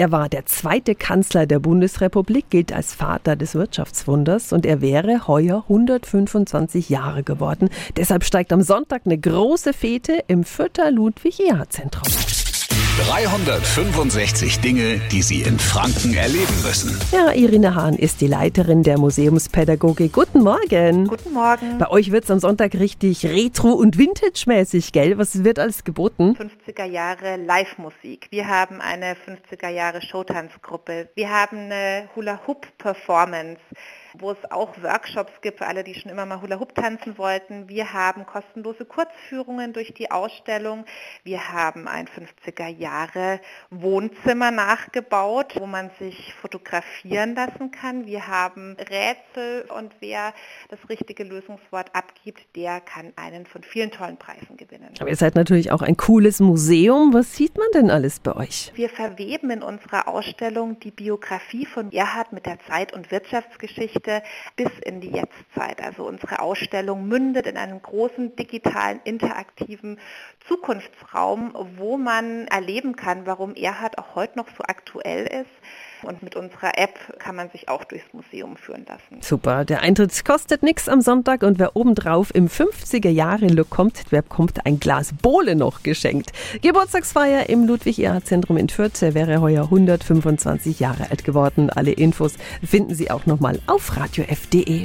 Er war der zweite Kanzler der Bundesrepublik, gilt als Vater des Wirtschaftswunders und er wäre heuer 125 Jahre geworden. Deshalb steigt am Sonntag eine große Fete im Fürther Ludwig-Erhard-Zentrum. 365 Dinge, die Sie in Franken erleben müssen. Ja, Irina Hahn ist die Leiterin der Museumspädagogik. Guten Morgen. Guten Morgen. Bei euch wird es am Sonntag richtig retro- und vintage-mäßig, gell? Was wird alles geboten? 50er Jahre Live-Musik. Wir haben eine 50er Jahre Showtanzgruppe. Wir haben eine Hula-Hoop-Performance wo es auch Workshops gibt für alle, die schon immer mal Hula Hoop tanzen wollten. Wir haben kostenlose Kurzführungen durch die Ausstellung. Wir haben ein 50er Jahre Wohnzimmer nachgebaut, wo man sich fotografieren lassen kann. Wir haben Rätsel und wer das richtige Lösungswort abgibt, der kann einen von vielen tollen Preisen gewinnen. Aber ihr seid natürlich auch ein cooles Museum. Was sieht man denn alles bei euch? Wir verweben in unserer Ausstellung die Biografie von Erhard mit der Zeit- und Wirtschaftsgeschichte Geschichte bis in die Jetztzeit. Also unsere Ausstellung mündet in einem großen digitalen, interaktiven Zukunftsraum, wo man erleben kann, warum Erhard auch heute noch so aktuell ist. Und mit unserer App kann man sich auch durchs Museum führen lassen. Super, der Eintritt kostet nichts am Sonntag und wer obendrauf im 50er-Jahre-Look kommt, wer bekommt ein Glas Bohle noch geschenkt. Geburtstagsfeier im Ludwig-Erhard-Zentrum in Fürth. Wäre heuer 125 Jahre alt geworden. Alle Infos finden Sie auch nochmal auf radiof.de.